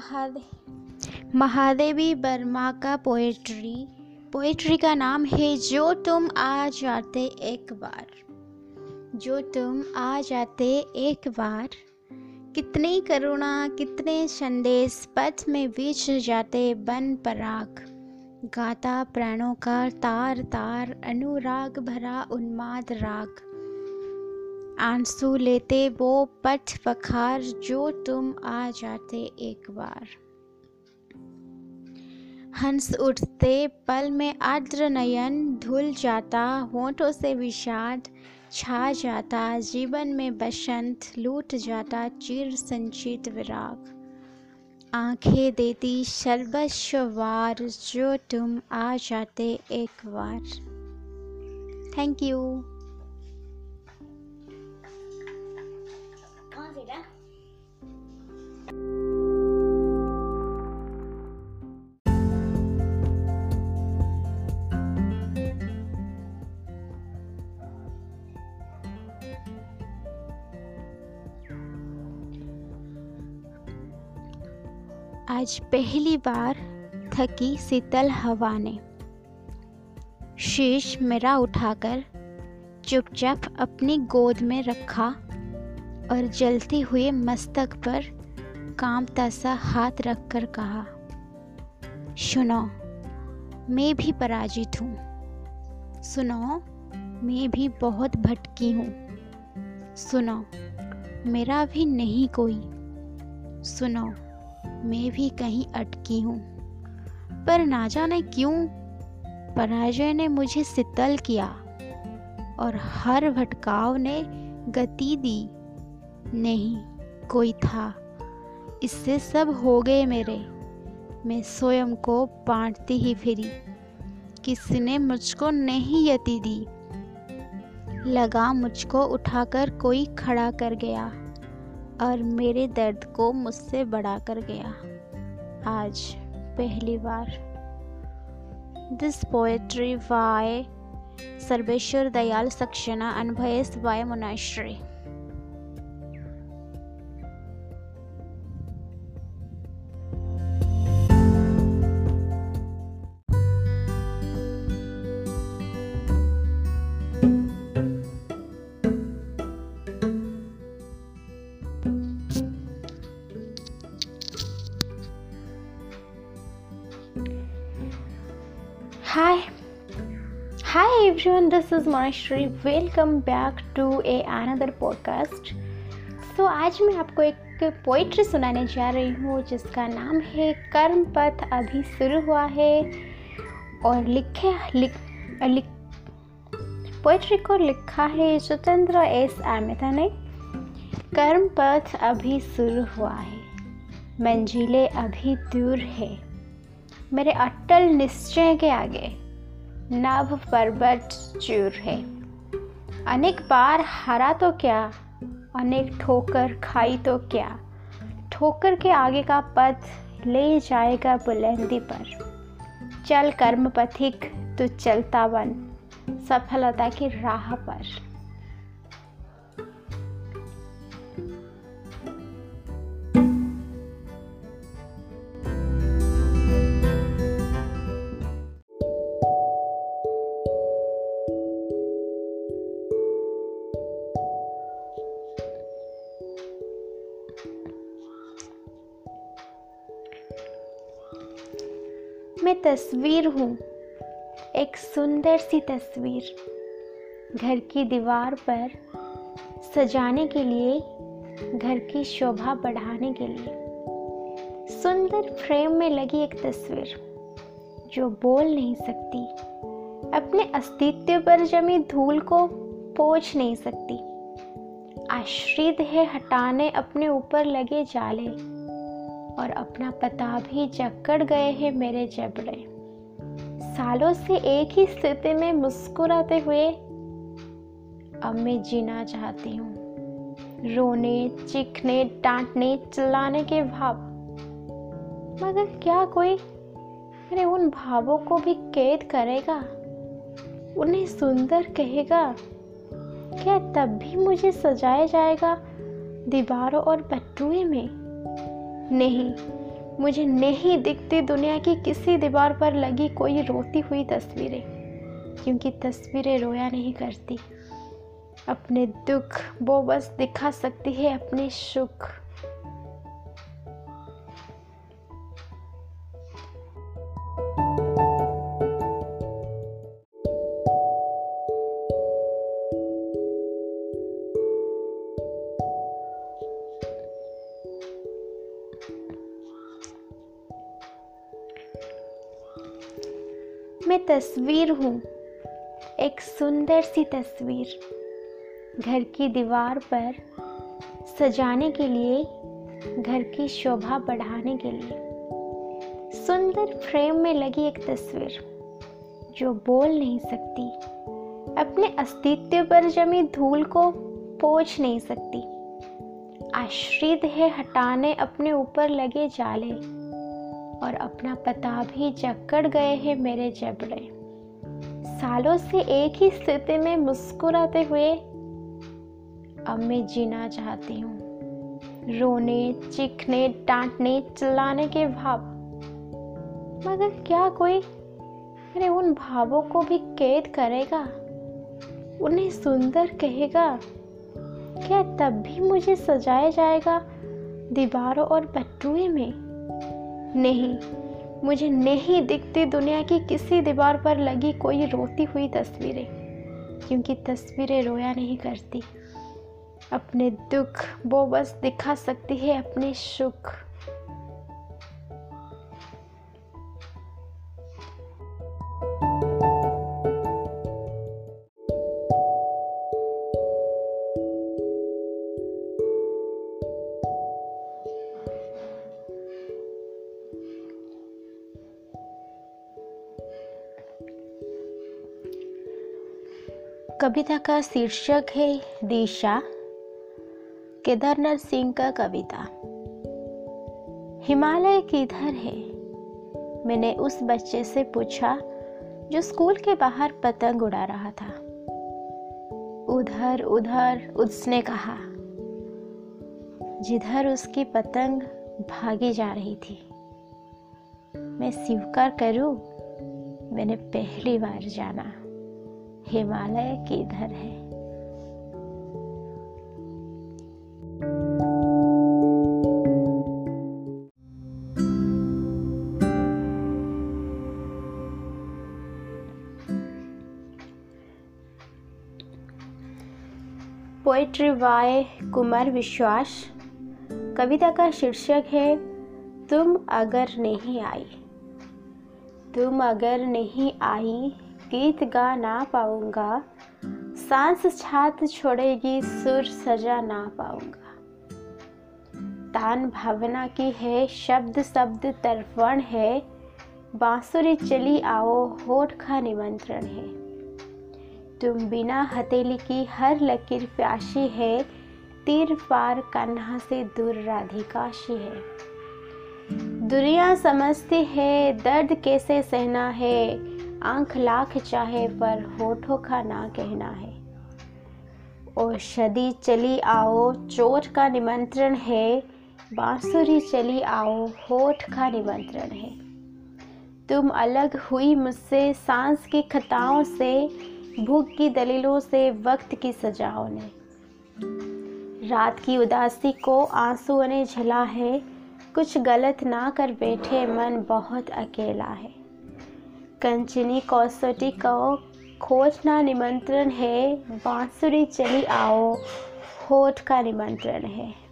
महादेव महादेवी वर्मा का poetry poetry का नाम है जो तुम आ जाते एक बार। जो तुम आ जाते एक बार, कितनी करुणा, कितने संदेश पथ में बीच जाते बन पराग। गाता प्राणों का तार तार अनुराग भरा उन्माद राग। आँसू लेते वो पठ पखार जो तुम आ जाते एक बार। हंस उठते पल में आर्द्र नयन, धुल जाता होठों से विषाद, छा जाता जीवन में बसंत, लूट जाता चिर संचित विराग। आँखें देती सर्वस्वार जो तुम आ जाते एक बार। थैंक यू आज पहली बार थकी शीतल हवा ने। शीश मेरा उठाकर चुपचाप अपनी गोद में रखा और जलते हुए मस्तक पर कामता सा हाथ रखकर कहा, सुनो, मैं भी पराजित हूँ। सुनो, मैं भी बहुत भटकी हूँ। सुनो, मेरा भी नहीं कोई। सुनो मैं भी कहीं अटकी हूँ। पर ना जाने क्यों, पराजय ने मुझे शीतल किया और हर भटकाव ने गति दी। नहीं, कोई था। इससे सब हो गए मेरे। मैं स्वयं को बांटती ही फिरी। किसी ने मुझको नहीं यति दी। लगा मुझको उठाकर कोई खड़ा कर गया। और मेरे दर्द को मुझसे बढ़ा कर गया। आज पहली बार। This poetry by Sarveshwar Dayal Saxena अनभयस by Manashri Hi. Hi everyone, this is Manashri. Welcome back to a another podcast So आज मैं आपको एक पोइट्री सुनाने जा रही हूँ जिसका नाम है कर्म पथ अभी शुरू हुआ है। और लिखे लिख लिख पोइट्री को लिखा है स्वतंत्र एस आमिता ने। कर्म पथ अभी शुरू हुआ है। मंजिलें अभी दूर है। मेरे अटल निश्चय के आगे नभ पर्वत चूर है। अनेक बार हारा तो क्या, अनेक ठोकर खाई तो क्या। ठोकर के आगे का पथ ले जाएगा बुलंदी पर। चल कर्म पथिक तू चलता बन, सफलता की राह पर। मैं तस्वीर हूँ। एक सुंदर सी तस्वीर। घर की दीवार पर सजाने के लिए, घर की शोभा बढ़ाने के लिए। सुंदर फ्रेम में लगी एक तस्वीर, जो बोल नहीं सकती। अपने अस्तित्व पर जमी धूल को पोछ नहीं सकती। आश्रित है हटाने अपने ऊपर लगे जाले। और अपना पता भी जकड़ गए हैं मेरे जबड़े। सालों से एक ही स्थिति में मुस्कुराते हुए अब मैं जीना चाहती हूँ। रोने, चीखने, डांटने, चिल्लाने के भाव। मगर क्या कोई मेरे उन भावों को भी कैद करेगा? उन्हें सुंदर कहेगा? क्या तब भी मुझे सजाया जाएगा दीवारों और बटुए में? नहीं। मुझे नहीं दिखती दुनिया की किसी दीवार पर लगी कोई रोती हुई तस्वीरें, क्योंकि तस्वीरें रोया नहीं करती। अपने दुख वो बस दिखा सकती है अपने सुख। मैं तस्वीर हूँ। एक सुंदर सी तस्वीर। घर की दीवार पर सजाने के लिए, घर की शोभा बढ़ाने के लिए। सुंदर फ्रेम में लगी एक तस्वीर, जो बोल नहीं सकती। अपने अस्तित्व पर जमी धूल को पोछ नहीं सकती। आश्रित है हटाने अपने ऊपर लगे जाले। और अपना पता भी जकड़ गए हैं मेरे जबड़े। सालों से एक ही स्थिति में मुस्कुराते हुए अब मैं जीना चाहती हूँ। रोने, चीखने, डांटने, चिल्लाने के भाव। मगर क्या कोई मेरे उन भावों को भी कैद करेगा? उन्हें सुंदर कहेगा? क्या तब भी मुझे सजाया जाएगा दीवारों और पट्टुए में? नहीं, मुझे नहीं दिखती दुनिया की किसी दीवार पर लगी कोई रोती हुई तस्वीरें, क्योंकि तस्वीरें रोया नहीं करती। अपने दुख वो बस दिखा सकती है अपने सुख। कविता का शीर्षक है दिशा, केदारनाथ सिंह का कविता। हिमालय किधर है? मैंने उस बच्चे से पूछा, जो स्कूल के बाहर पतंग उड़ा रहा था। उधर उधर, उसने कहा, जिधर उसकी पतंग भागी जा रही थी। मैं स्वीकार करूँ, मैंने पहली बार जाना। हिमालय किधर है। पोएट्री बाय कुमार विश्वास कविता का शीर्षक है, तुम अगर नहीं आई, तुम अगर नहीं आई गीत गा ना पाऊँगा। सांस छात छोड़ेगी, सुर सजा ना पाऊँगा। तान भावना की है, शब्द शब्द तर्पण है। बांसुरी चली आओ, होठ का निमंत्रण है। तुम बिना हथेली की हर लकीर प्यासी है। तीर पार कन्हा से दूर राधिकाशी है। दुनिया समझती है, दर्द कैसे सहना है। आँख लाख चाहे, पर होठों का ना कहना है। ओ शदी चली आओ, चोट का निमंत्रण है। बांसुरी चली आओ, होठ का निमंत्रण है। तुम अलग हुई मुझसे, सांस की खताओं से, भूख की दलीलों से, वक्त की सजाओं ने। रात की उदासी को आंसुओं ने झला है। कुछ गलत ना कर बैठे, मन बहुत अकेला है। कंचनी कौसटी को खोजना निमंत्रण है बांसुरी चली आओ होठ का निमंत्रण है।